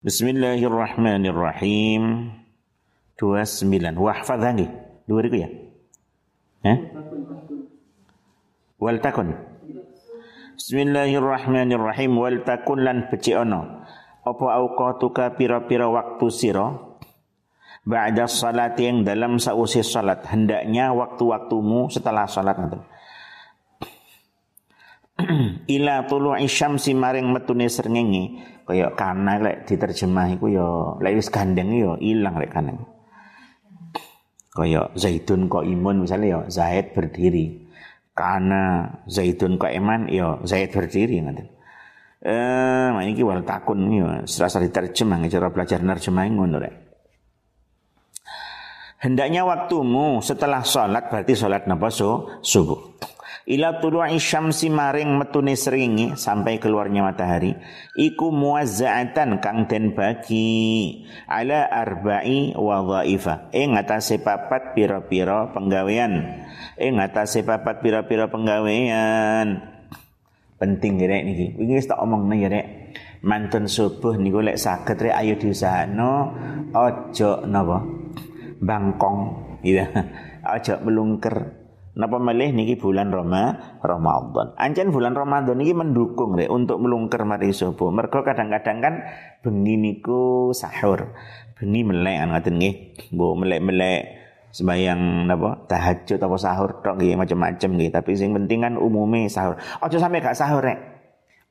Bismillahirrahmanirrahim. 29. Wahfadha nggih. Dua riku ya? Eh? Wal takun. Bismillahirrahmanirrahim. Wal takun lan becik ono. Apa auqatuka pira-pira waktu sira ba'da salat yang dalam sausi salat hendaknya waktu-waktumu setelah salat nanti. ila tulu'i syamsi maring metune srengenge. Kaya kana lek diterjemah iku ya lek wis gandeng ya ilang lek kana kaya zaitun kok imun misalnya ya zaid berdiri. Kana zaitun kok iman ya zaid berdiri nanti eh nah iki wal takun ya serasa diterjemah cara belajar nerjemah ngono rek. Hendaknya waktumu setelah sholat berarti sholat napa so, subuh ila tulu'i syamsi maring metune seringi sampai keluarnya matahari. Iku muwazza'atan kang den bagi. Ala arba'i wadhaifa ing atase papat pira-pira penggawean. Ing atase papat pira-pira penggawean. Penting rek niki. Wingi tak omongne ya rek. Mantun subuh niku lek saged rek ayo diusahano ojo napa? Bangkong. Gitu ojo melungker Napa melih niki bulan Roma Ramadan. Ancen bulan Ramadan niki mendukung deh untuk melungker mari subuh. Mergo kadang-kadang kan bengi niku sahur. Bengi melek an ngoten nggih. Bu melek-melek sembayang napa tahajud atau sahur tok nggih macam-macam nggih. Tapi sing penting kan umume sahur. Ojo sampai gak sahur rek.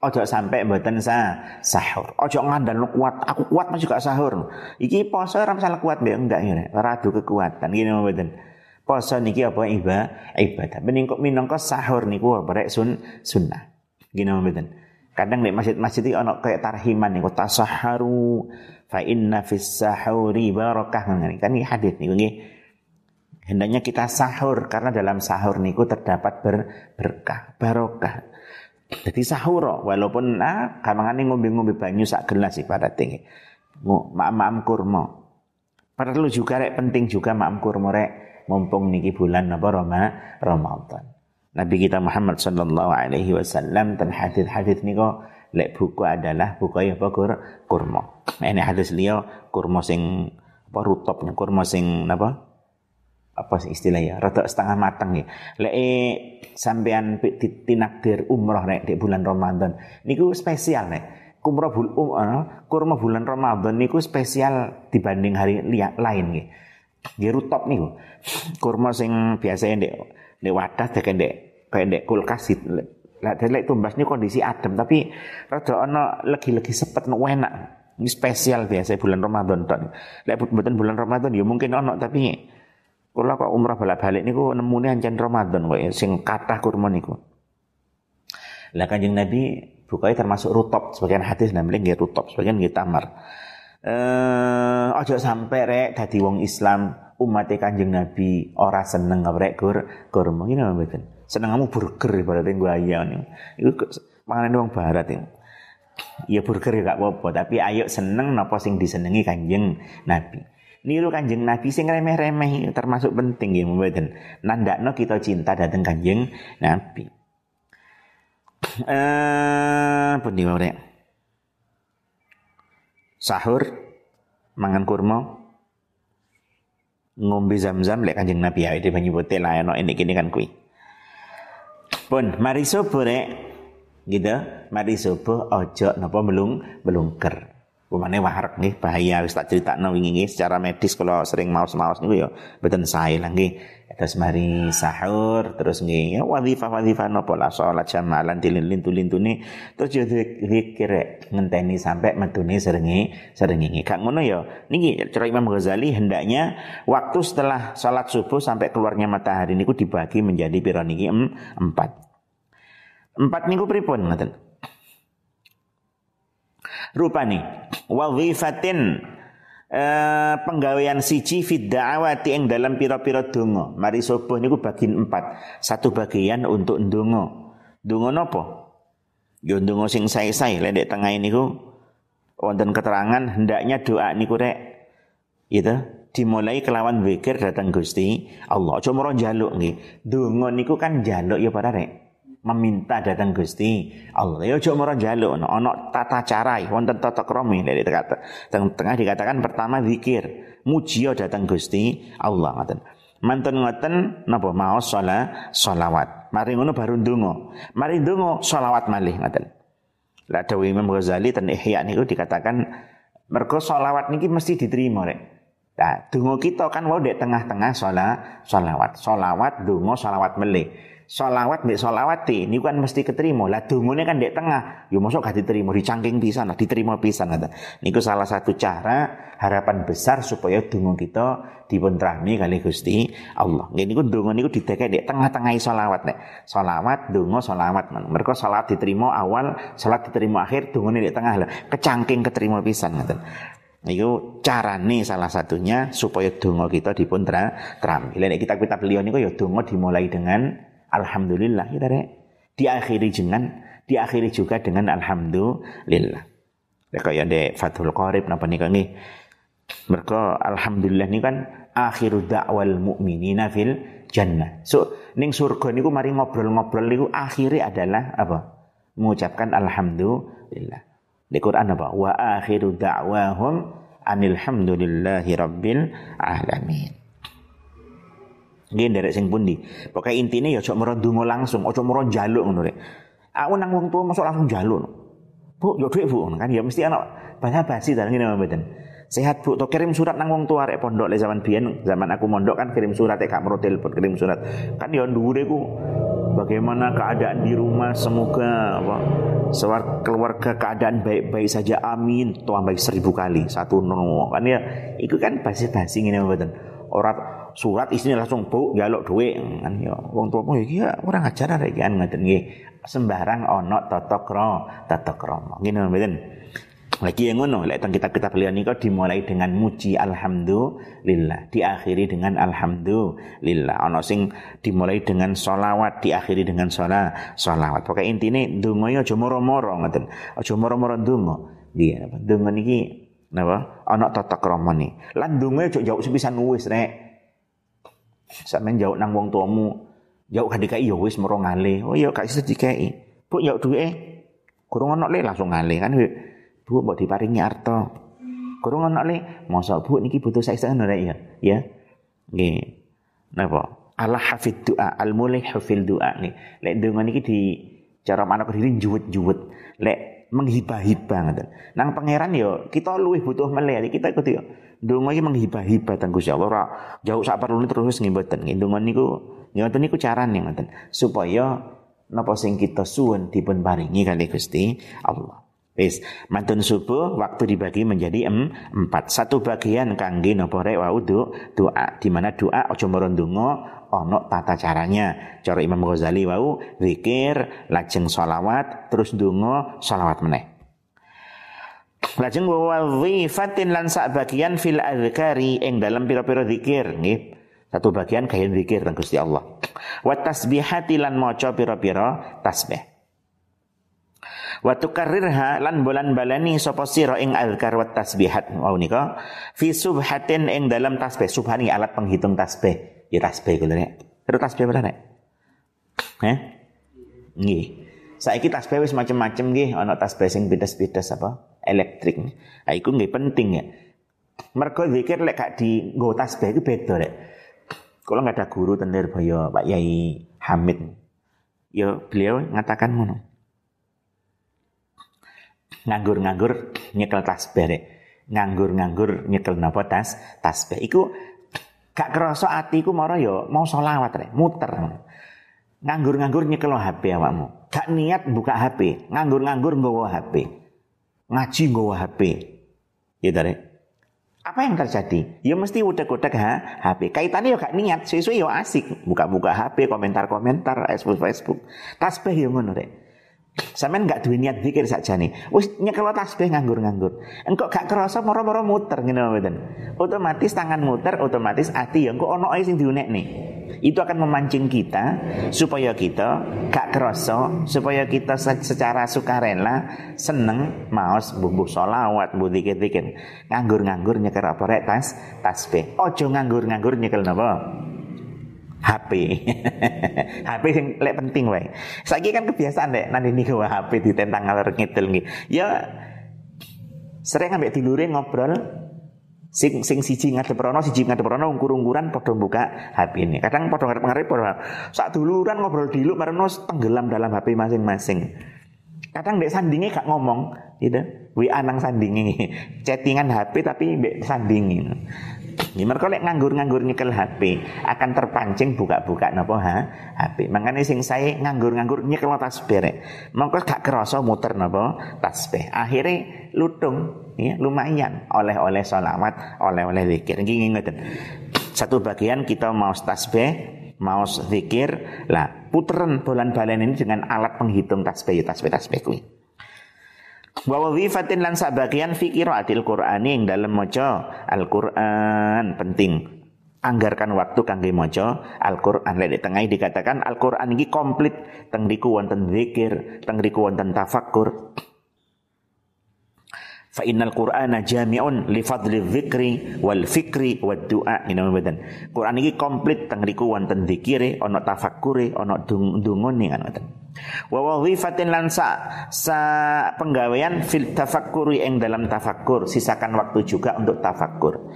Ojo sampai mboten sa sahur. Ojo ngandel kuat. Aku kuat masih gak sahur. Iki poso ora kuat mbek enggak ya. Radu kekuatan gini mboten poso niki apa ibadah. Ibadah meningkok minangka sahur niku apa rek sun sunnah? Gini mboten. Kadang nek masjid-masjid iki ana kayak tarhiman niku tasahharu fa inna fis sahuri barakah. Ngene. Kan ini hadis niku nggih. Hendaknya kita sahur karena dalam sahur niku terdapat ber, berkah barokah. Jadi sahur walaupun ah kamangane ngombe-ngombe banyu sak gelas sih pada tinggi maam-maam kurma. Perlu juga rek penting juga maam kurma rek mumpung niki bulan apa Roma Ramadan. Nabi kita Muhammad sallallahu alaihi wasallam dan hadis-hadis niko lek buku adalah buku apa kur kurma. Ini hadis liya kurma sing apa rutopnya kurma sing apa apa istilahnya rada setengah matang ya lek eh, sampean tinakdir umroh nek di bulan Ramadan niku spesial nek kurma bul um, uh, kurma bulan Ramadan niku spesial dibanding hari lain nggih Nggih rutop niku. Kurma sing biasa ndek ndek wadah dek ndek kayak ndek kulkas lah lek tumbas ini kondisi adem tapi rada ana legi-legi sepet enak. Ini spesial biasa bulan Ramadan tok. Lek mboten bulan Ramadan ya mungkin ana tapi kula kok umrah balik-balik niku nemune ancen Ramadan kok ya sing kathah kurma niku. Lah Kanjeng Nabi bukai termasuk rutop sebagian hadis namanya nggih rutop sebagian nggih tamar eh ojo sampai rek dadi wong Islam umat Kanjeng Nabi ora seneng rek gur kurma ngene mboten. Seneng kamu burger ibaratnya gue ayam. Itu panganan wong barat ini. Ya burger ya gak apa-apa, tapi ayo seneng napa sing disenengi Kanjeng Nabi. Niru Kanjeng Nabi sing remeh-remeh termasuk penting ya mboten. Nandakno kita cinta dateng Kanjeng Nabi. Eh, pundi rek? Sahur mangan kurma ngombe zam-zam lek Kanjeng Nabi ya itu banyu putih lah ono ini kini kan kui pun mari subuh rek. Gitu. Mari subuh ojo napa melung melungker Umane warak nih bahaya wis tak critakno wingi nggih secara medis kalau sering maus-maus niku ya mboten lah nggih. Terus mari sahur terus nggih ya wadhifah wadhifah napa lah salat jamalan tilin-lintune terus yo zikir ngenteni sampai metune serengi serengi. Kak ngono ya niki cara Imam Ghazali hendaknya waktu setelah salat subuh sampai keluarnya matahari niku dibagi menjadi pira niki empat. Empat niku pripun ngoten? Rupane wazifatin eh, penggawean siji fid da'awati ing dalam pira-pira donga. Mari subuh niku bagian empat. Satu bagian untuk ndonga. Ndonga napa? Ya ndonga sing sae-sae lek tengah niku wonten keterangan hendaknya doa niku rek gitu dimulai kelawan zikir datang Gusti Allah. Aja moro njaluk nggih. Donga niku kan njaluk ya para rek. Meminta datang Gusti Allah. Ya aja mara njaluk ono ana tata cara wonten tata krama lek kata tengah dikatakan pertama zikir, muji datang Gusti Allah ngoten. Mantun ngoten napa maos sholat sholawat. Mari ngono baru ndonga. Mari ndonga sholawat malih ngoten. Lah dawuh Imam Ghazali ten Ihya niku dikatakan mergo sholawat niki mesti diterima rek. Nah, donga kita kan wau dek tengah-tengah sholat sholawat. Sholawat donga sholawat melih solawat mbek solawati ini kan mesti keterima. Lah dungune kan di tengah. Yo mosok gak diterima. Dicangking pisan lah diterima pisan ada niku salah satu cara harapan besar supaya dungo kita dipun kali Gusti Allah. Nggih niku donga niku didekek di tengah-tengah solawat nek. Solawat donga solawat mereka solawat diterima awal salat diterima akhir dungune di tengah lah. Kecangking keterima pisan ngoten. Itu carane salah satunya supaya donga kita dipun terambil. Nek kitab-kitab beliau niku ya donga dimulai dengan Alhamdulillah kita rek. Diakhiri dengan diakhiri juga dengan alhamdulillah. Ya kaya de Fathul Qarib napa nika nggih. Mereka alhamdulillah ini kan akhiru da'wal mu'minina fil jannah. So ning surga niku mari ngobrol-ngobrol niku akhirnya adalah apa? Mengucapkan alhamdulillah. Di Quran apa? Wa akhiru da'wahum anilhamdulillahi rabbil alamin. Nggih nderek sing pundi. Pokoke intine ya aja mero ndonga langsung, aja mero njaluk ngono rek. Aku nang wong tuwa masuk langsung njaluk. Bu, yo dhuwit Bu, kan ya mesti ana banyak basi ta ngene mboten. Sehat Bu, to kirim surat nang wong tua rek pondok le zaman biyen, zaman aku mondok kan kirim surat eh gak perlu telepon, kirim surat. Kan ya dhuwure ku bagaimana keadaan di rumah semoga apa sewar keluarga keadaan baik-baik saja amin tuh baik seribu kali satu nono kan ya itu kan basi-basi ngene mboten orang surat isinya langsung bu jaluk duit. Kan ya wong tua ya iya orang ajar rek kan ngaten nggih. Sembarang ono tata kro tata krama ngene mboten? Lagi yang ngono lek teng kitab-kitab beliau niku dimulai dengan muji alhamdulillah diakhiri dengan alhamdulillah. Ono sing dimulai dengan solawat diakhiri dengan sholat solawat pokoknya intine ndonga aja moro-moro ngoten aja moro-moro ndonga. Nggih ndonga niki napa ana tata lan ndonga aja jauh sepisan wis rek Sampeyan jauh nang wong tuamu, jauh kan dikai ya wis moro ngale. Oh ya gak iso dikai. Bu jauh duwe. Kurang ono le langsung ngale kan. Bu mbok diparingi arta. Kurang ono le, masa Bu niki butuh saestu rek ya. Ya. Nggih. Napa? Allah hafid doa, al mulih hafil doa nih. Lek donga niki di cara mana diri juwet-juwet. Lek menghibah-hibah ngoten. Nang pangeran yo kita luwih butuh meleh kita ikut yo. Donga iki menghibah-hibah teng Gusti Allah ora jauh sak perlu terus nggih mboten. Donga niku ngoten niku carane ngoten supaya napa sing kita suwun dipun paringi kali Gusti Allah. Wis, mantun subuh waktu dibagi menjadi em, empat. Satu bagian kangge napa rek wau doa. Di mana doa aja merondonga ono tata caranya. Cara Imam Ghazali wau zikir, lajeng sholawat, terus donga, sholawat meneh. Lajeng wa wazifatin lan sak bagian fil adzkari ing dalam pira-pira zikir nggih. Satu bagian kaya zikir teng Gusti Allah. Wa tasbihati lan maca pira-pira tasbih. Wa tukarrirha lan bulan balani sapa sira ing azkar wa tasbihat wau nika fi subhatin ing dalam tasbih. Subhani alat penghitung tasbih. Ya tasbih kuwi nek. Terus tasbih berapa nek? Eh? Nggih. Saiki tasbih wis macam-macam nggih, ana tasbih sing bidas-bidas apa? elektrik. Nah, itu nggak penting ya. Mereka zikir lek gak di nggo tasbih itu beda rek. Kalau nggak ada guru tenir boyo Pak Yai Hamid, ya beliau ngatakan ngono. Nganggur-nganggur nyekel tasbih rek. Nganggur-nganggur nyekel napa tas tasbih. Iku gak kerasa atiku mara ya mau sholawat rek, muter. Nganggur-nganggur nyekel HP awakmu. Gak niat buka HP, nganggur-nganggur nggawa HP ngaji nggawa HP. Ya tadi. Apa yang terjadi? Ya mesti udah-udah ha, HP. Kaitannya ya gak niat, sesuai ya asik. Buka-buka HP, komentar-komentar, Facebook-Facebook. Tasbih ya ngono deh. Sampeyan gak duwe niat zikir saja nih. Wis nyekel tasbih nganggur-nganggur. Engkau gak kerasa moro-moro muter ngene mboten. Otomatis tangan muter, otomatis ati ya engko ono sing nih itu akan memancing kita supaya kita gak kerasa, supaya kita secara sukarela seneng maos bumbu solawat, bumbu dikit-dikit. Nganggur-nganggur nyekel apa rek tas tasbih. Ojo nganggur-nganggur nyekel napa? HP. HP sing lek penting wae. Saiki kan kebiasaan dek nanti niku HP ditentang ngalor ngidul nggih. Ya sering ambek dilure ngobrol sing sing siji ngadep rono siji ngadep rono ungkur-ungkuran padha buka HP ini. Kadang padha ngarep-ngarep padha sak duluran ngobrol diluk marno tenggelam dalam HP masing-masing. Kadang dek sandingnya gak ngomong, gitu. WA nang sandingi, chattingan HP tapi mbek sandingi. Ini mereka lek nganggur-nganggur nyekel HP akan terpancing buka-buka nopo ha HP. Makanya sing saya nganggur-nganggur nyekel tasbih rek. Mengko gak kerasa muter nopo tasbih. Akhirnya lutung ya lumayan oleh-oleh sholawat, oleh-oleh zikir. Nggih ngoten. Satu bagian kita mau tasbih, mau zikir, lah puteran bolan balen ini dengan alat penghitung tasbih, tasbih tasbih kuwi. Wa wazifatin lan sabagian fi qiraatil Qur'ani ing dalam maca Al-Qur'an penting. Anggarkan waktu kangge maca Al-Qur'an. Lek tengah dikatakan Al-Qur'an iki komplit teng riku wonten zikir, teng riku wonten tafakkur. Fa innal Qur'ana jami'un li fadli dzikri wal fikri wad du'a. Ini badan. Quran iki komplit teng riku wonten zikire, ana tafakkure, ana dungone kan ngoten. Wa wazifatin lan sa penggawean fil tafakkuri ing dalam tafakkur, sisakan waktu juga untuk tafakkur.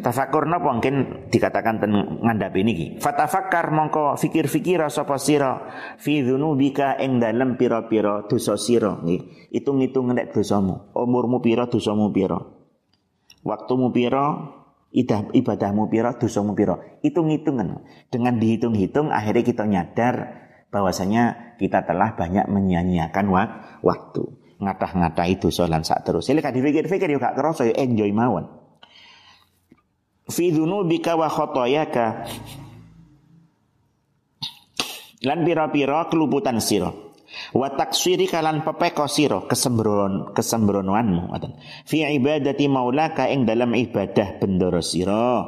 Tafakkur napa mungkin dikatakan ten ngandhap niki. Fatafakkar mongko fikir-fikir sapa sira fi dzunubika ing dalem pira-pira dosa sira nggih. Hitung-hitung nek dosamu. Umurmu pira dosamu pira. Waktumu pira ibadahmu pira dosamu pira. Hitung-hitungan. Dengan dihitung-hitung akhirnya kita nyadar bahwasanya kita telah banyak menyia-nyiakan waktu ngatah-ngatahi dosa lan sak terus. Lek dipikir-pikir yo gak kerasa yo enjoy mawon. Fi dzunubika wa khotoyaka lan pira-pira keluputan sira. Wa taksiri kalan pepeko sira kesembron kesembronoanmu ngoten. Fi ibadati maulaka ing dalam ibadah bendoro sira.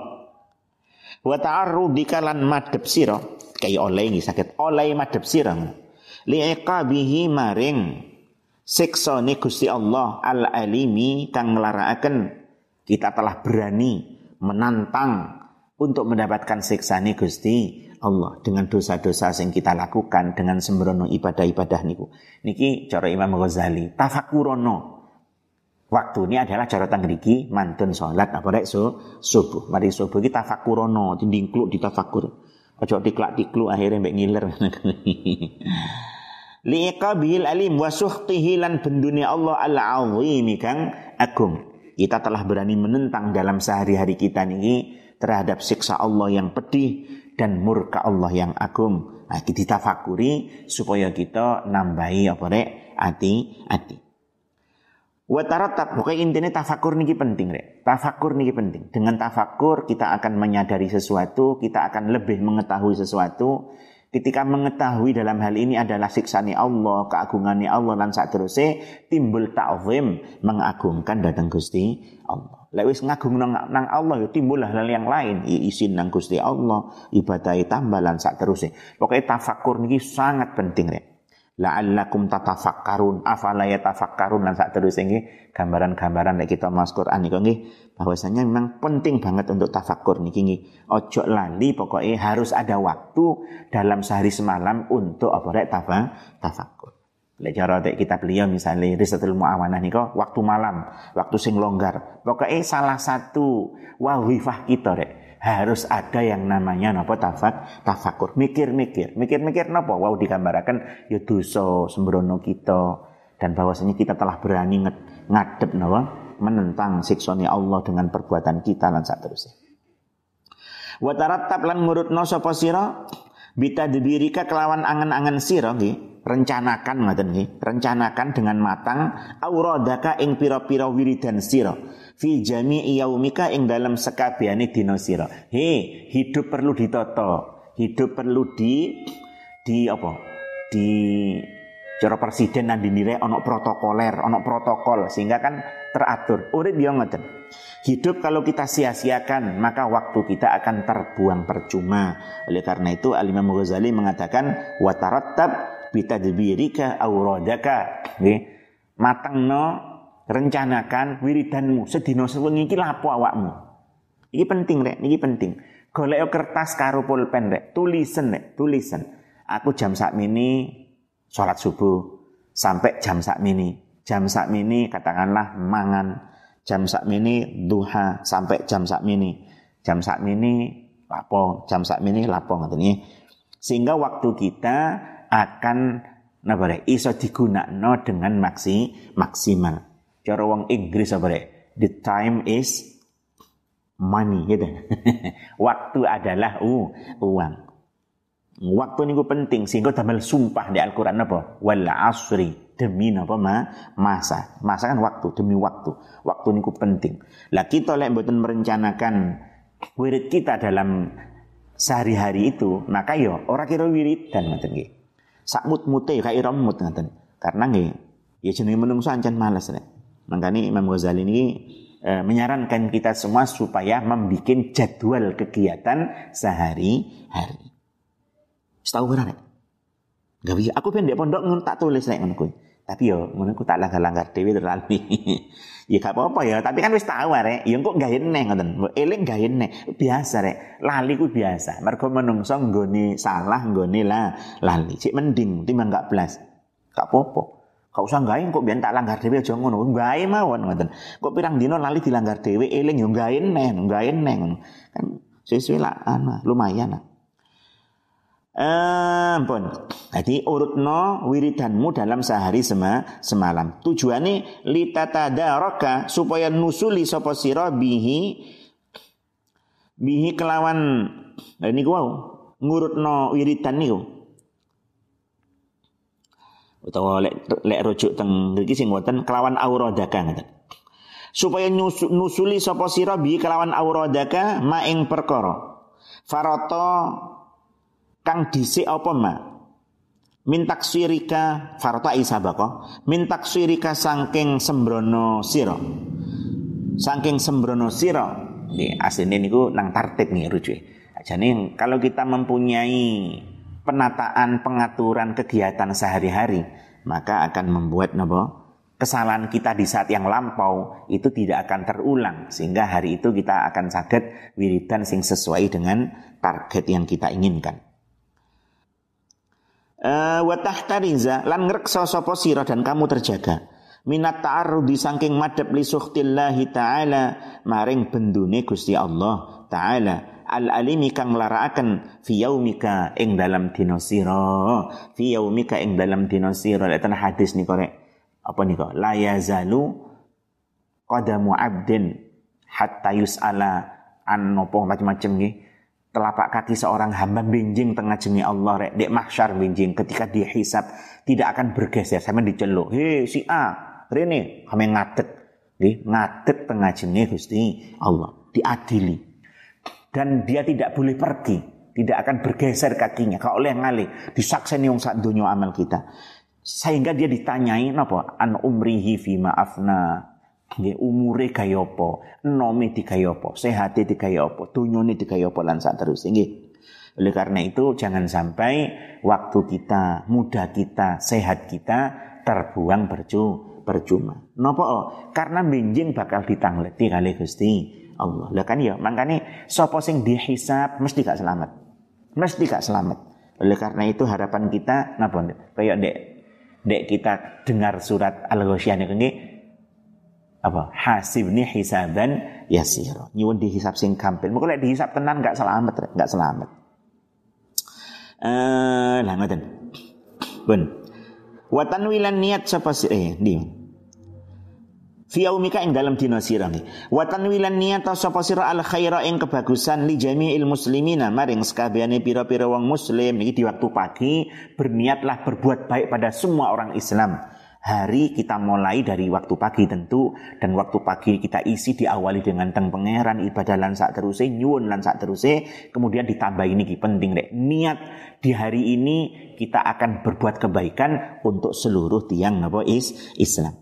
Wa ta'arrudika lan madhep sira kaya oleh ini sakit oleh madhep siramu li'iqabihi maring siksane Gusti Allah al alimi kang nglarakaken kita telah berani menantang untuk mendapatkan siksane Gusti Allah dengan dosa-dosa yang kita lakukan dengan sembrono ibadah-ibadah niku. Niki cara Imam Ghazali, tafakurono. Waktu ini adalah cara tangriki mantun sholat apa rek so, subuh. Mari subuh kita tafakurono, dindingkluk di tafakur. Ojo diklak diklu akhirnya mbek ngiler. Liqabil alim wa suhtihi lan bendune Allah al-azim kang agung. Kita telah berani menentang dalam sehari-hari kita ini terhadap siksa Allah yang pedih dan murka Allah yang agung. Nah, kita tafakuri supaya kita nambahi apa rek hati-hati. Tarattab, pokoknya intinya tafakur niki penting rek. Tafakur niki penting. Dengan tafakur kita akan menyadari sesuatu, kita akan lebih mengetahui sesuatu. Ketika mengetahui dalam hal ini adalah siksani Allah, keagungannya Allah dan saat terusnya timbul ta'zim mengagungkan datang Gusti Allah. Lewis ngagung nang, nang Allah ya timbul hal yang lain, isin nang Gusti Allah, ibadah tambah dan saat terusnya. Pokoknya tafakur niki sangat penting rek la'allakum tatafakkarun afala yatafakkarun dan saat terus ini gambaran-gambaran yang kita mas Quran niku nggih bahwasanya memang penting banget untuk tafakur niki nggih. Ojo lali pokoknya harus ada waktu dalam sehari semalam untuk apa rek tafa tafakur cara kita beliau misalnya risatul muawanah niko waktu malam, waktu sing longgar. Pokoknya salah satu wawifah kita rek harus ada yang namanya napa tafak tafakur mikir-mikir mikir-mikir napa? Wow digambarkan ya dosa sembrono kita. Dan bahwasanya kita telah berani ngadep napa menentang siksoni Allah dengan perbuatan kita dan saat terusnya wa tarattab lan ngurutno sapa sira bitadbirika kelawan angan-angan sira nggih rencanakan ngoten nggih rencanakan dengan matang auradaka ing pira-pira wiridan sira fi jami'i yaumika ing dalam sekabehane dina sira. He, hidup perlu ditata. Hidup perlu di di apa? Di cara presiden dan dinilai ono protokoler, ono protokol sehingga kan teratur. Urip yo ngoten. Hidup kalau kita sia-siakan maka waktu kita akan terbuang percuma. Oleh karena itu Al Imam Ghazali mengatakan wa tarattab bitadbirika auradaka. Nggih. Matangno rencanakan wiridanmu sedina sewengi iki lapo awakmu. Iki penting rek, iki penting. golek kertas karo pulpen rek, tulisan rek, tulisan. Aku jam sak mini sholat subuh sampai jam sak mini. Jam sak mini katakanlah mangan. Jam sak mini duha sampai jam sak mini. Jam sak mini lapo, jam sak mini lapo ngoten Sehingga waktu kita akan napa rek iso digunakno dengan maksi maksimal. Cara wong Inggris apa? The time is money gitu. Waktu adalah uh, uang. Waktu niku penting sehingga damel sumpah di Al-Qur'an apa? Wal asri demi napa ma masa. Masa kan waktu demi waktu. Waktu niku penting. Lah kita lek mboten merencanakan wirid kita dalam sehari-hari itu, maka yo ora kira wirid dan ngoten nggih. Sak mut-mute kayak iram mut ngoten. Karena nggih ya jenenge menungso ancen males nek. Makanya Imam Ghazali ini e, menyarankan kita semua supaya membuat jadwal kegiatan sehari-hari. Setahu berapa? Gak bisa. Aku pengen pondok ngun tak tulis nek ngono Tapi yo ngono tak langgar-langgar dewi terlalu. ya gak apa-apa ya, tapi kan wis tahu rek. Ya kok gak enek ngoten. Eling gak enek. Biasa rek. Lali ku biasa. Mergo menungso nggone salah nggone lah lali. Cik mending timbang gak blas. Gak apa-apa. Kau usah gawe kok biar tak langgar dhewe aja ngono. Gawe mawon ngoten. Kok pirang dino lali dilanggar dhewe eling yo gawe neh, gawe neh ngono. Kan sesuai lah ana lumayan lah. Eh, ampun. Jadi urutno wiridanmu dalam sehari sema, semalam. Tujuannya litatadaraka supaya nusuli sapa sira bihi bihi kelawan ini gua ngurutno wiridan niku utawa lek lek rujuk teng mriki sing wonten kelawan auradaka ngoten supaya nusuli sapa sira bi kelawan auradaka ma ing perkara farata kang dhisik apa ma min taksirika farata isabaka min taksirika saking sembrono sira. Saking sembrono sira. Nggih asline niku nang tertib nih rujuk Jadi kalau kita mempunyai penataan pengaturan kegiatan sehari-hari maka akan membuat nabo kesalahan kita di saat yang lampau itu tidak akan terulang sehingga hari itu kita akan sakit wiridan sing sesuai dengan target yang kita inginkan. Uh, wa tahtariza lan ngreksa sapa sira dan kamu terjaga. Minat ta'arrudi saking madhep li suhtillahi ta'ala maring bendune Gusti Allah ta'ala. Al alimi kang laraaken fi yaumika ing dalam dina sira. Fi yaumika ing dalam dina sira. Lek hadis nih korek apa nih kok la yazalu qadamu abdin hatta yus'ala an nopo macam-macam nggih telapak kaki seorang hamba benjing tengah jengi Allah rek. Dek mahsyar benjing. Ketika dia hisap tidak akan bergeser. Sama diceluk. Hei si A. Rene kami ngatet. Nggih ngatet tengah jengi Gusti Allah. Diadili. Dan dia tidak boleh pergi, tidak akan bergeser kakinya. Kalau oleh ngalih disakseni wong sak donya amal kita. Sehingga dia ditanyai napa? An umrihi fi maafna nggih umure kaya apa, enome dikaya apa, sehate dikaya apa, dunyane dikaya apa lan terus nggih. Oleh karena itu jangan sampai waktu kita, muda kita, sehat kita terbuang percuma. Napa? Karena benjing bakal ditangleti kali Gusti Allah. Lah kan ya, makanya sapa sing dihisab mesti gak selamat. Mesti gak selamat. Oleh karena itu harapan kita napa kayak dek dek kita dengar surat Al-Ghasyiyah ini apa hasibni hisaban yasir. Nyuwun dihisab sing gampil. Mengko lek dihisab tenan gak selamat, gak selamat. Eh, lah ngoten. Pun. Wa tanwilan niat sapa eh, di Fiyaumika ing dalam dina sira Wa tanwilan niyata sapa sira al khaira ing kebagusan li jami'il muslimina maring sekabehane pira-pira wong muslim iki di waktu pagi berniatlah berbuat baik pada semua orang Islam. Hari kita mulai dari waktu pagi tentu dan waktu pagi kita isi diawali dengan teng pangeran ibadah lan sak teruse nyuwun lan sak kemudian ditambah ini penting dek niat di hari ini kita akan berbuat kebaikan untuk seluruh tiang napa is Islam.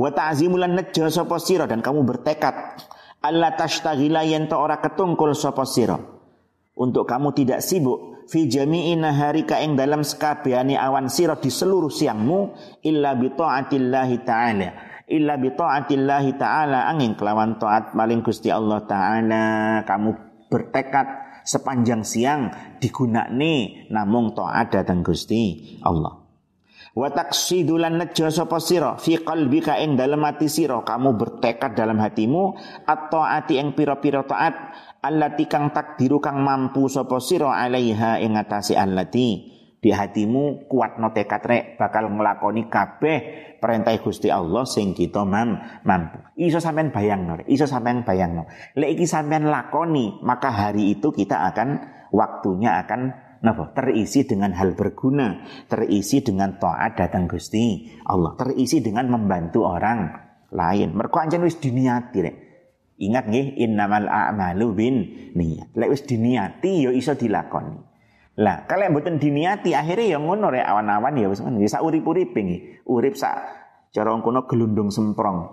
Wa ta'zimulan nejo sapa sira dan kamu bertekad Allah tashtagila yen ora ketungkul sapa sira. Untuk kamu tidak sibuk fi jami'i naharika ing dalam sekabehane awan sira di seluruh siangmu illa bi taatillahi ta'ala. Illa bi taatillahi ta'ala angin kelawan taat maling Gusti Allah taala kamu bertekad sepanjang siang digunakne namung taat datang Gusti Allah. Wa taqsidulan nejo sapa sira fi qalbika ing dalem ati sira kamu bertekad dalam hatimu atau ati ing pira-pira taat allati kang takdiru kang mampu sapa sira alaiha ing atase allati di hatimu kuat no tekad rek bakal ngelakoni kabeh perintah Gusti Allah sing kita mam, mampu. Iso sampean bayang iso sampean bayang Lek iki sampean lakoni, maka hari itu kita akan waktunya akan Napa? Terisi dengan hal berguna, terisi dengan taat datang Gusti Allah, terisi dengan membantu orang lain. Mergo anjen wis diniati. Ingat nggih, innamal a'malu bin niyat. Lek wis diniati ya iso dilakoni. Lah, kalau mboten diniati akhirnya ya ngono rek awan-awan ya wis ngono. Ya sak urip-uripe nggih. Urip sak cara kono gelundung semprong.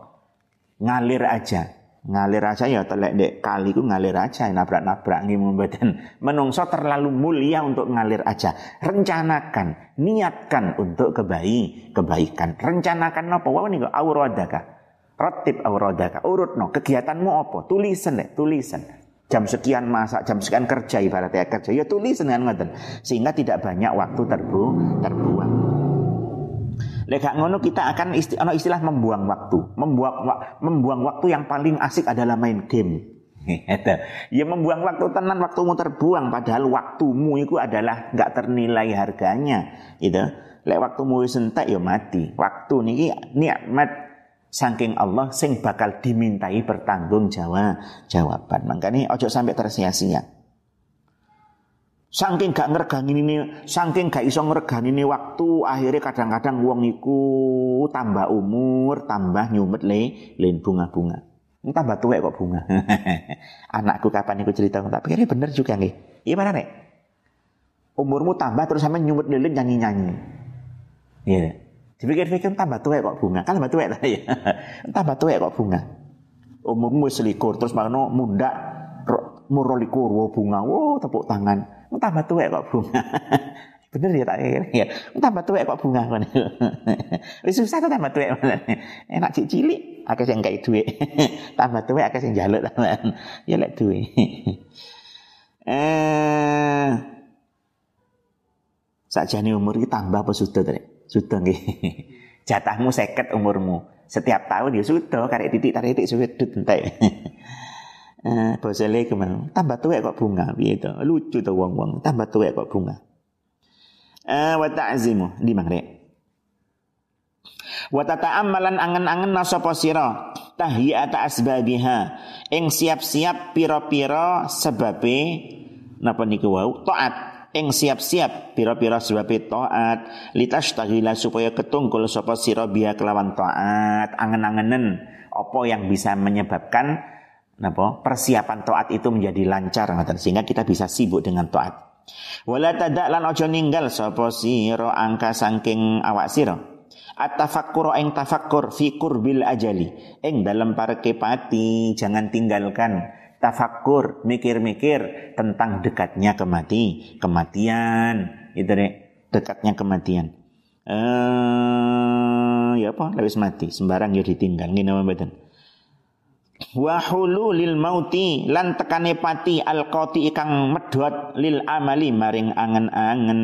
Ngalir aja ngalir aja ya telek dek kali ku ngalir aja nabrak-nabrak ngimu badan menungso terlalu mulia untuk ngalir aja rencanakan niatkan untuk kebaik kebaikan rencanakan apa wae niku auradaka rotip auradaka urut no. Kegiatanmu apa? Tulisan deh tulisan. Jam sekian masak jam sekian kerja ibaratnya kerja. Ya tulisan kan ngoten. Sehingga tidak banyak waktu terbu terbuang. Lek ngono kita akan isti istilah membuang waktu. Membuang membuang waktu yang paling asik adalah main game. ya membuang waktu tenan waktumu terbuang. Padahal waktumu itu adalah nggak ternilai harganya. Gitu. Lek waktumu wis entek ya mati. Waktu niki nikmat saking Allah sing bakal dimintai bertanggung jawab jawaban makanya ojo sampai tersia-sia Saking gak ngergani ini, saking gak iso ngergani ini waktu, akhirnya kadang-kadang wong iku tambah umur, tambah nyumet le, len bunga-bunga. Tambah tua kok bunga. Anakku kapan iku cerita, tak pikirnya bener juga nih. Iya mana nek? Umurmu tambah terus sampe nyumet lilin nyanyi-nyanyi. Iya. Yeah. Dipikir-pikir tambah tua kok bunga. Kan tambah tua tadi ya. tambah tua kok bunga. Umurmu selikur terus mana muda murolikur bunga. Wow, tepuk tangan tambah tua kok bunga. Bener ya tak ya. Tambah tua kok bunga kan. Wis susah tuh tambah tua Enak cik cilik akeh sing kayak duit. tambah tua akeh sing jaluk teman. Ya lek duit. eh sakjane umur iki tambah apa sudah tadi? Sudah nggih. Jatahmu seket umurmu. Setiap tahun ya sudah karek titik tarik titik sudah entek. eh, bosele ke mana tambah tuwek kok bunga piye to? Lucu to wong-wong tambah tuwek kok bunga. Eh wa ta'zimu di mangre wa tata'ammalan angen-angen nasapa sira? Tahiyata asbabiha. Ing siap-siap pira-pira sebabe napa niku wau? Taat ing siap-siap pira-pira sebabe taat litastagila supaya ketungkul sapa sira biya kelawan taat angen-angenen apa yang bisa menyebabkan Napa? Persiapan taat itu menjadi lancar sehingga kita bisa sibuk dengan taat. Wala tadak lan aja ninggal sapa sira angka saking awak sira. At-tafakkur ing tafakkur fi qurbil ajali. Ing dalam pareke pati jangan tinggalkan tafakkur, mikir-mikir tentang dekatnya kemati, kematian. Itu deh, dekatnya kematian. Eh, ya apa? Lewis mati, sembarang ya ditinggal. Ngene mboten wa hululil mauti lan tekane pati alqati ikang medhot lil amali maring angen-angen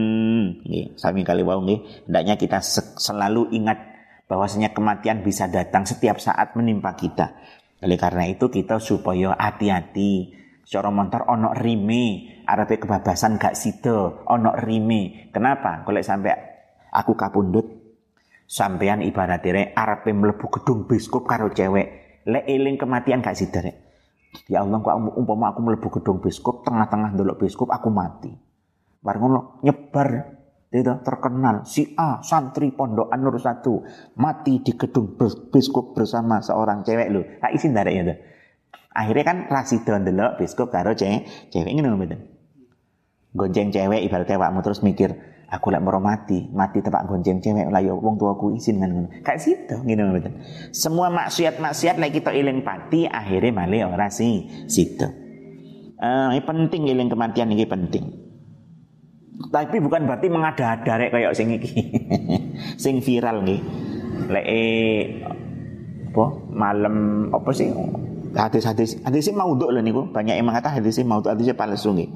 nggih sami kali wau nggih hendaknya kita selalu ingat bahwasanya kematian bisa datang setiap saat menimpa kita oleh karena itu kita supaya hati-hati. Secara montor ono rime arepe kebabasan gak sido ono rime. Kenapa? Golek sampai aku kapundut sampean ibaratire arepe mlebu gedung biskup karo cewek lek eling kematian gak sidar ya Allah kok umpama aku mlebu gedung biskup tengah-tengah ndelok biskup aku mati. Bar ngono nyebar itu terkenal si A santri pondok Nur satu mati di gedung biskup bersama seorang cewek lu tak isin darek ya akhirnya kan rasido ndelok biskup karo cewek cewek ngene mboten gonceng cewek ibaratnya wakmu terus mikir aku lek mau mati, mati tempat gonceng cewek lah ya wong tuaku izin kan ngono. Kayak situ gitu betul. Semua maksiat-maksiat lek kita iling pati akhirnya male ora si situ. Uh, ini penting iling kematian ini penting. Tapi bukan berarti mengada-ada rek kayak sing iki. sing viral nih. Lek apa malam apa sih Hadis-hadis hadis maudhu lho niku. Banyak yang mengatakan hadis maudhu hadisnya palsu nggih.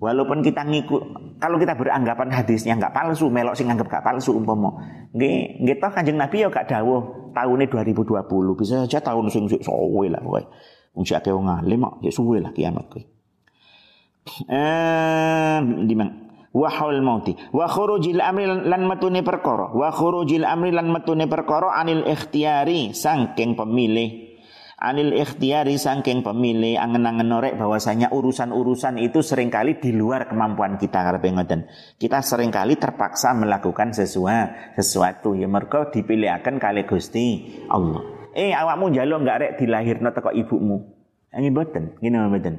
Walaupun kita ngikut kalau kita beranggapan hadisnya nggak palsu, melok sing nganggap gak palsu umpama. Nggih, nggih toh Kanjeng Nabi ya gak dawuh tahunnya 2020, bisa saja tahun sing suwe lah kowe. Wong sik akeh wong alim kok ya suwe lah kiamat kowe. Eh, di mana? Wa haul mauti. Wa khurujil amri lan metune perkara. Wa khurujil amri lan metune perkara anil ikhtiyari sangking pemilih. Anil ikhtiyari sangking pemilih angen-angen norek bahwasanya urusan-urusan itu sering kali di luar kemampuan kita karepe ngoten. Kita sering kali terpaksa melakukan sesuatu sesuatu. Ya mergo dipilihaken kali Gusti Allah. Eh awakmu njaluk enggak rek dilahirno teko ibumu? Nggih mboten. Ngene mboten.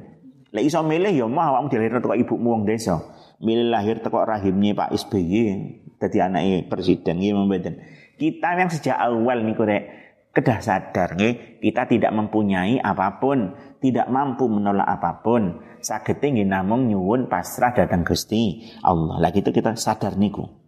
Lek iso milih ya mah awakmu dilahirno teko ibumu wong desa milih lahir teko rahimnya Pak SBY jadi anaknya presiden gitu kita yang sejak awal nih rek kedah sadar nih kita tidak mempunyai apa pun tidak mampu menolak apa pun. Sagete nggih namung nyuwun pasrah datang Gusti Allah. Lagi itu kita sadar niku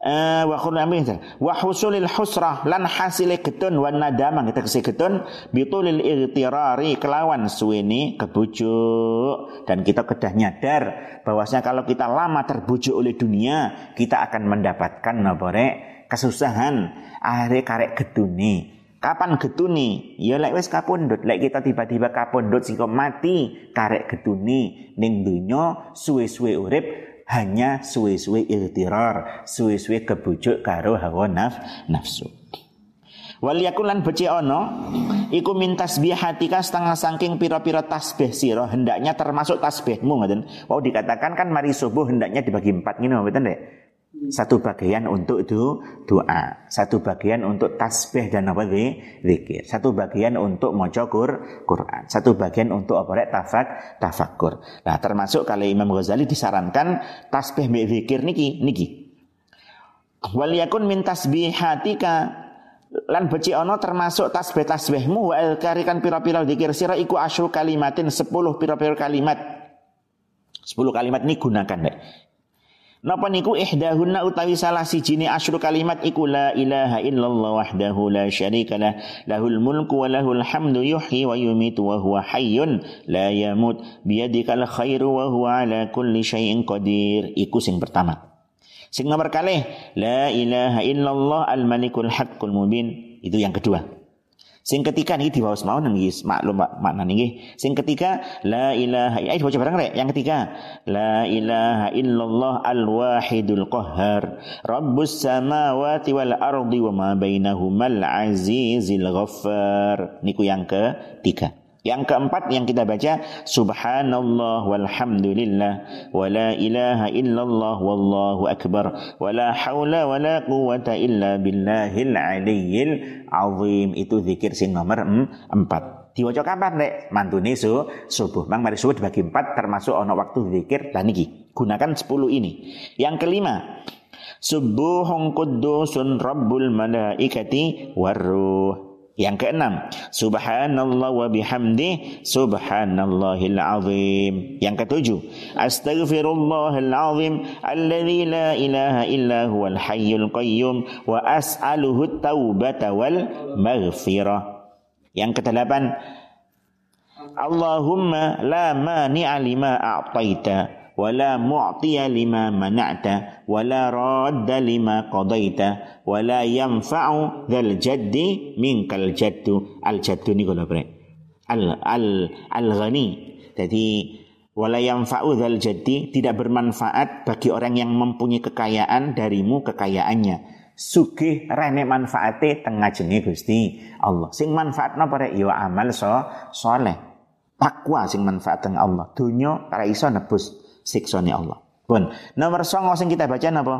Eh, wa khurnamin wa husulil husrah lan hasile getun wa nadamah. Kita kese getun bitulil irtirari kelawan suweni kebujuk. Dan kita kedah nyadar bahwasanya kalau kita lama terbujuk oleh dunia kita akan mendapatkan nabore kesusahan. Akhirnya karek getuni kapan getuni ya lek wis kapundhut. Lek kita tiba-tiba kapundhut sing mati karek getuni ning donya suwe-suwe urip hanya suwe-suwe iltirar, suwe-suwe kebujuk karo hawa naf, nafsu. Wal yakulan beci ono iku min tasbihatika setengah saking pira-pira tasbih sira hendaknya termasuk tasbihmu ngoten. Wow dikatakan kan mari subuh hendaknya dibagi empat ngene mboten? Satu bagian untuk itu doa, satu bagian untuk tasbih dan apa zikir, satu bagian untuk maca Quran, satu bagian untuk apa rek tafak tafakur. Nah, termasuk kalau Imam Ghazali disarankan tasbih mbek zikir niki niki. Wal yakun min tasbihatika lan beci ono termasuk tasbih tasbihmu wa karikan pira-pira zikir sira iku asyru kalimatin 10 pira-pira kalimat 10 kalimat ini gunakan dek. Napa niku ihdahunna utawi salah sijine asyru kalimat iku la ilaha illallah wahdahu la syarika lah lahul mulku wa lahul hamdu yuhyi wa yumitu wa huwa hayyun la yamut biyadikal khairu wa huwa ala kulli syai'in qadir. Iku sing pertama. Sing nomor kalih la ilaha illallah al malikul haqqul mubin. Itu yang kedua Sing ketiga nih di bawah mau nangis maklum makna nih. Sing ketiga la ilaha ayo baca bareng rek. Yang ketiga la ilaha illallah al wahidul qahhar rabbus samawati wal ardi wa ma bainahumal azizil ghaffar. Niku yang ketiga. Yang keempat yang kita baca subhanallah walhamdulillah wa la ilaha illallah wallahu akbar wa la haula wa la quwata illa billahil aliyyil azim. Itu zikir sing nomor empat. Diwaca kapan nek mantune su subuh. Mang mari subuh dibagi empat termasuk ono waktu zikir. Dan niki gunakan sepuluh ini. Yang kelima subuhun quddusun rabbul malaikati warruh yang keenam, subhanallah wa bihamdi subhanallahil azim. Yang ketujuh, astaghfirullahal azim alladzi la ilaha illa huwal hayyul qayyum wa as'aluhu taubata wal maghfirah. Yang kedelapan, Allahumma la mani'a lima a'taita ولا معطي لما منعت ولا راد لما قضيت ولا ينفع ذا الجد منك الجد الجد ini kalau bre al al al ghani jadi wala yanfa'u dzal jaddi tidak bermanfaat bagi orang yang mempunyai kekayaan darimu kekayaannya sugih rene manfaate tengah jenenge Gusti Allah sing manfaat napa rek ya amal so soleh takwa sing manfaat teng Allah dunya ora iso nebus siksane Allah. Pun nomor songo sing kita baca napa?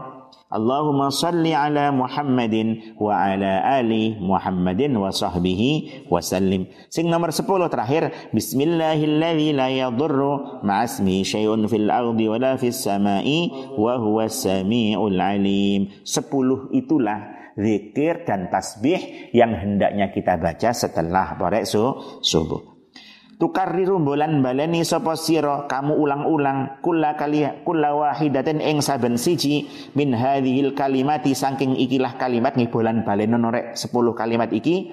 Allahumma salli ala Muhammadin wa ala ali Muhammadin wa sahbihi wa sallim. Sing nomor 10 terakhir Bismillahilladzi la yadurru ma'asmi syai'un fil ardi wa la fis sama'i wa huwa samiul alim. 10 itulah zikir dan tasbih yang hendaknya kita baca setelah barek subuh tukarriru bulan baleni sapa sira? Kamu ulang-ulang. Kulla kali kulla wahidatin ing saben siji min hadhil kalimati. Saking ikilah kalimat ngi bulan baleni norek 10 kalimat iki.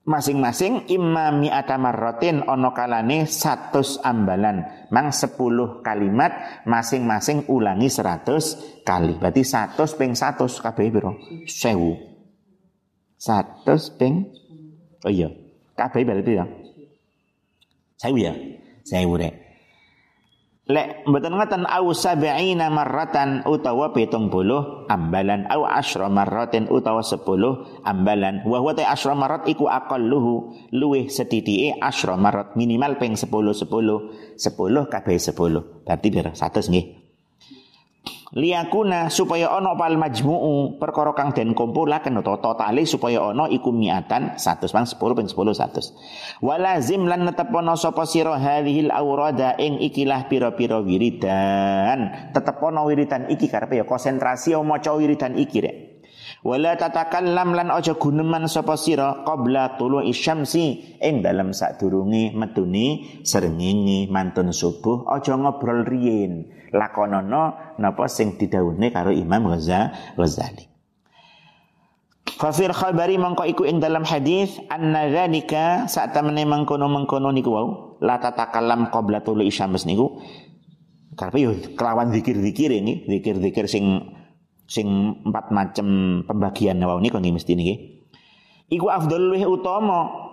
Masing-masing imma mi'ata marratin ono kalane 100 ambalan. Mang 10 kalimat masing-masing ulangi 100 kali. Berarti 100 ping 100 kabeh piro? 1000 100 ping oh iya kabeh berarti ya 1000 ya 1000 rek Lek mboten ngoten au sab'ina marratan utawa 70 ambalan au asyra marratin utawa 10 ambalan. Wa huwa ta asyra marrat iku aqalluhu luwih sedithike asyra marrat minimal ping 10 10 10 kabeh 10 berarti piro? 100 nggih liyakuna supaya ono pal majmu'u. Perkara kang den kumpulaken utawa totale supaya ono iku miatan 100 pang 10 ping 10 100 walazim lan netepono sapa sira hadhil aurada ing ikilah pira-pira wiridan. Tetepono wiridan iki karepe ya konsentrasi maca wiridan iki rek Wala tatakallam lan aja guneman sapa sira qabla tulu isyamsi ing dalem sadurunge metune srengenge mantun subuh aja ngobrol riyin lakonono napa sing didhawuhne karo Imam Ghazali. Fafir khabari mangko iku ing dalam hadis anna dzalika saat temene mangkono-mangkono niku wau la tatakallam qabla tulu isyams niku. Karepe yo kelawan zikir-zikir ini zikir-zikir sing sing empat macam pembagian wau niku nggih mesti niki. Iku afdal luwih utama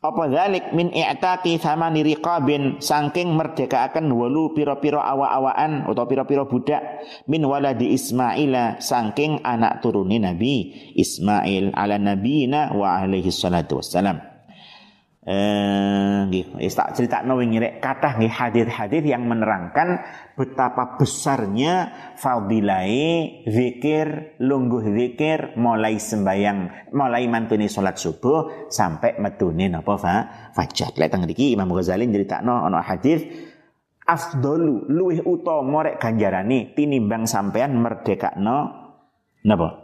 apa zalik min i'taqi thamani riqabin saking merdekaaken wolu pira-pira awa-awaan atau pira-pira budak min waladi Ismaila saking anak turuni Nabi Ismail ala nabiyina wa alaihi salatu wassalam eh nggih tak critakno wingi rek kathah nggih hadis-hadis yang menerangkan betapa besarnya fadilai zikir lungguh zikir mulai sembayang mulai mantuni salat subuh sampai metune napa fa? Fajar. Lek teng mriki Imam Ghazali nyritakno ana hadis afdalu luwih utama rek ganjarane tinimbang sampean merdekakno napa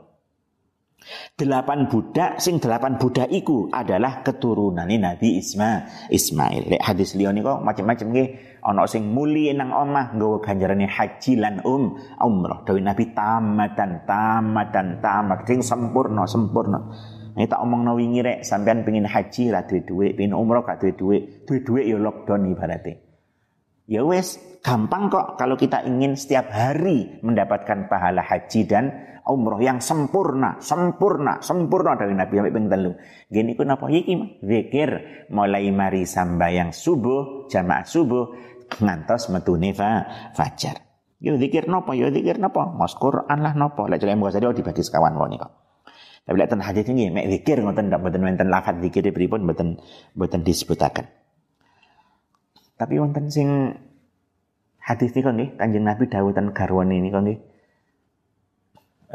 Delapan budak, sing delapan budak iku adalah keturunan Nabi Isma, Ismail. Lek hadis liya kok macam-macam nggih. Ana sing muli nang omah nggawa ganjarane haji lan um umrah. Dewi Nabi tamatan, tamatan, tamat sing sempurna, sempurna. Ini tak omong wingi rek, sampean pengen haji ra duwe duit, pengen umrah gak duwe duit, duwe duit ya lockdown ibaratnya. Ya wes, gampang kok kalau kita ingin setiap hari mendapatkan pahala haji dan umroh yang sempurna, sempurna, sempurna dari Nabi sampai ping telu. Gini ku napa iki zikir mulai mari sambayang subuh, jamaah subuh ngantos metune fa, fajar. Yo zikir napa? Yo zikir napa? Mas Quran lah napa? Lek celem Ghazali dibagi sekawan wae niku. Tapi lek ten hadis ini mek zikir ngoten ndak mboten wonten lafaz zikir pripun mboten mboten disebutaken. Tapi wonten sing hadis niku nggih Kanjeng Nabi dawuh ten garwane niku nggih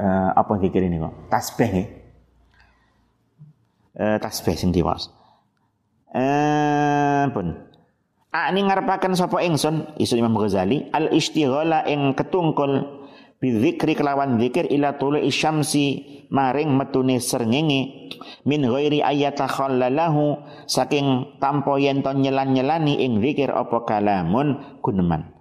uh, apa zikir ini kok? Tasbih nih. Uh, tasbih sing diwaos. Eh pun. Ani ngarepaken sapa ingsun isu Imam Ghazali al istighala ing ketungkul bizikri kelawan zikir ila tulu isyamsi maring metune srengenge min ghairi khallalahu saking tanpa yen nyelan-nyelani ing zikir apa kalamun guneman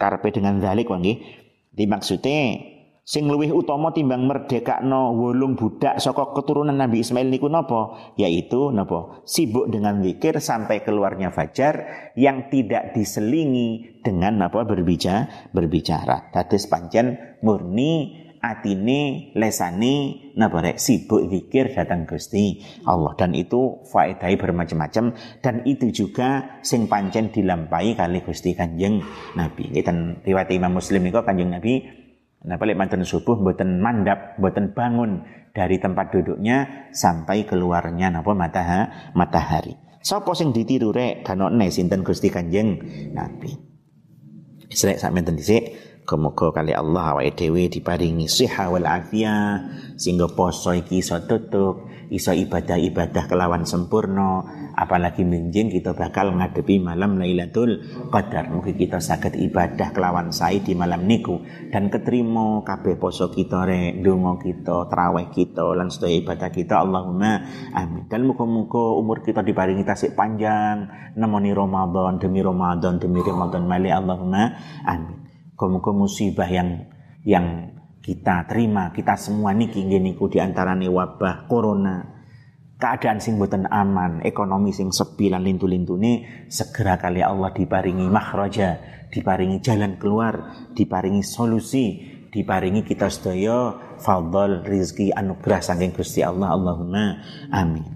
karepe dengan zalik wangi dimaksude sing luwih utama timbang merdekakno wolung budak saka keturunan Nabi Ismail niku napa? Yaitu napa? Sibuk dengan zikir sampai keluarnya fajar yang tidak diselingi dengan apa berbicara berbicara. Dados pancen murni atine lesane napa rek? Sibuk zikir datang Gusti Allah. Dan itu faedahnya bermacam-macam. Dan itu juga sing pancen dilampahi kali Gusti Kanjeng Nabi. Kita riwayat Imam Muslim niku Kanjeng Nabi Nah, balik mantan subuh buatan mandap, buatan bangun dari tempat duduknya sampai keluarnya napa matahari. matahari. Sopo sing ditiru rek kanone sinten Gusti Kanjeng Nabi. Srek sak menten dhisik Kemuka kali Allah awake dhewe diparingi siha wal afia sehingga poso iki iso tutup, iso ibadah-ibadah kelawan sempurna, apalagi menjing kita bakal ngadepi malam Lailatul Qadar. Mungkin kita sakit ibadah kelawan sae di malam niku dan keterima kabeh poso kita rek, donga kita, traweh kita lan sedaya ibadah kita Allahumma amin. Dan muga-muga umur kita diparingi tasik panjang nemoni Ramadan demi Ramadan demi Ramadan mali Allahumma amin. Muga-muga musibah yang yang kita terima, kita semua niki niku di antarane wabah corona. Keadaan sing boten aman, ekonomi sing sepi lan lintu-lintune segera kali Allah diparingi makhraja, diparingi jalan keluar, diparingi solusi, diparingi kita sedaya fadl rizki anugerah saking Gusti Allah. Allahumma amin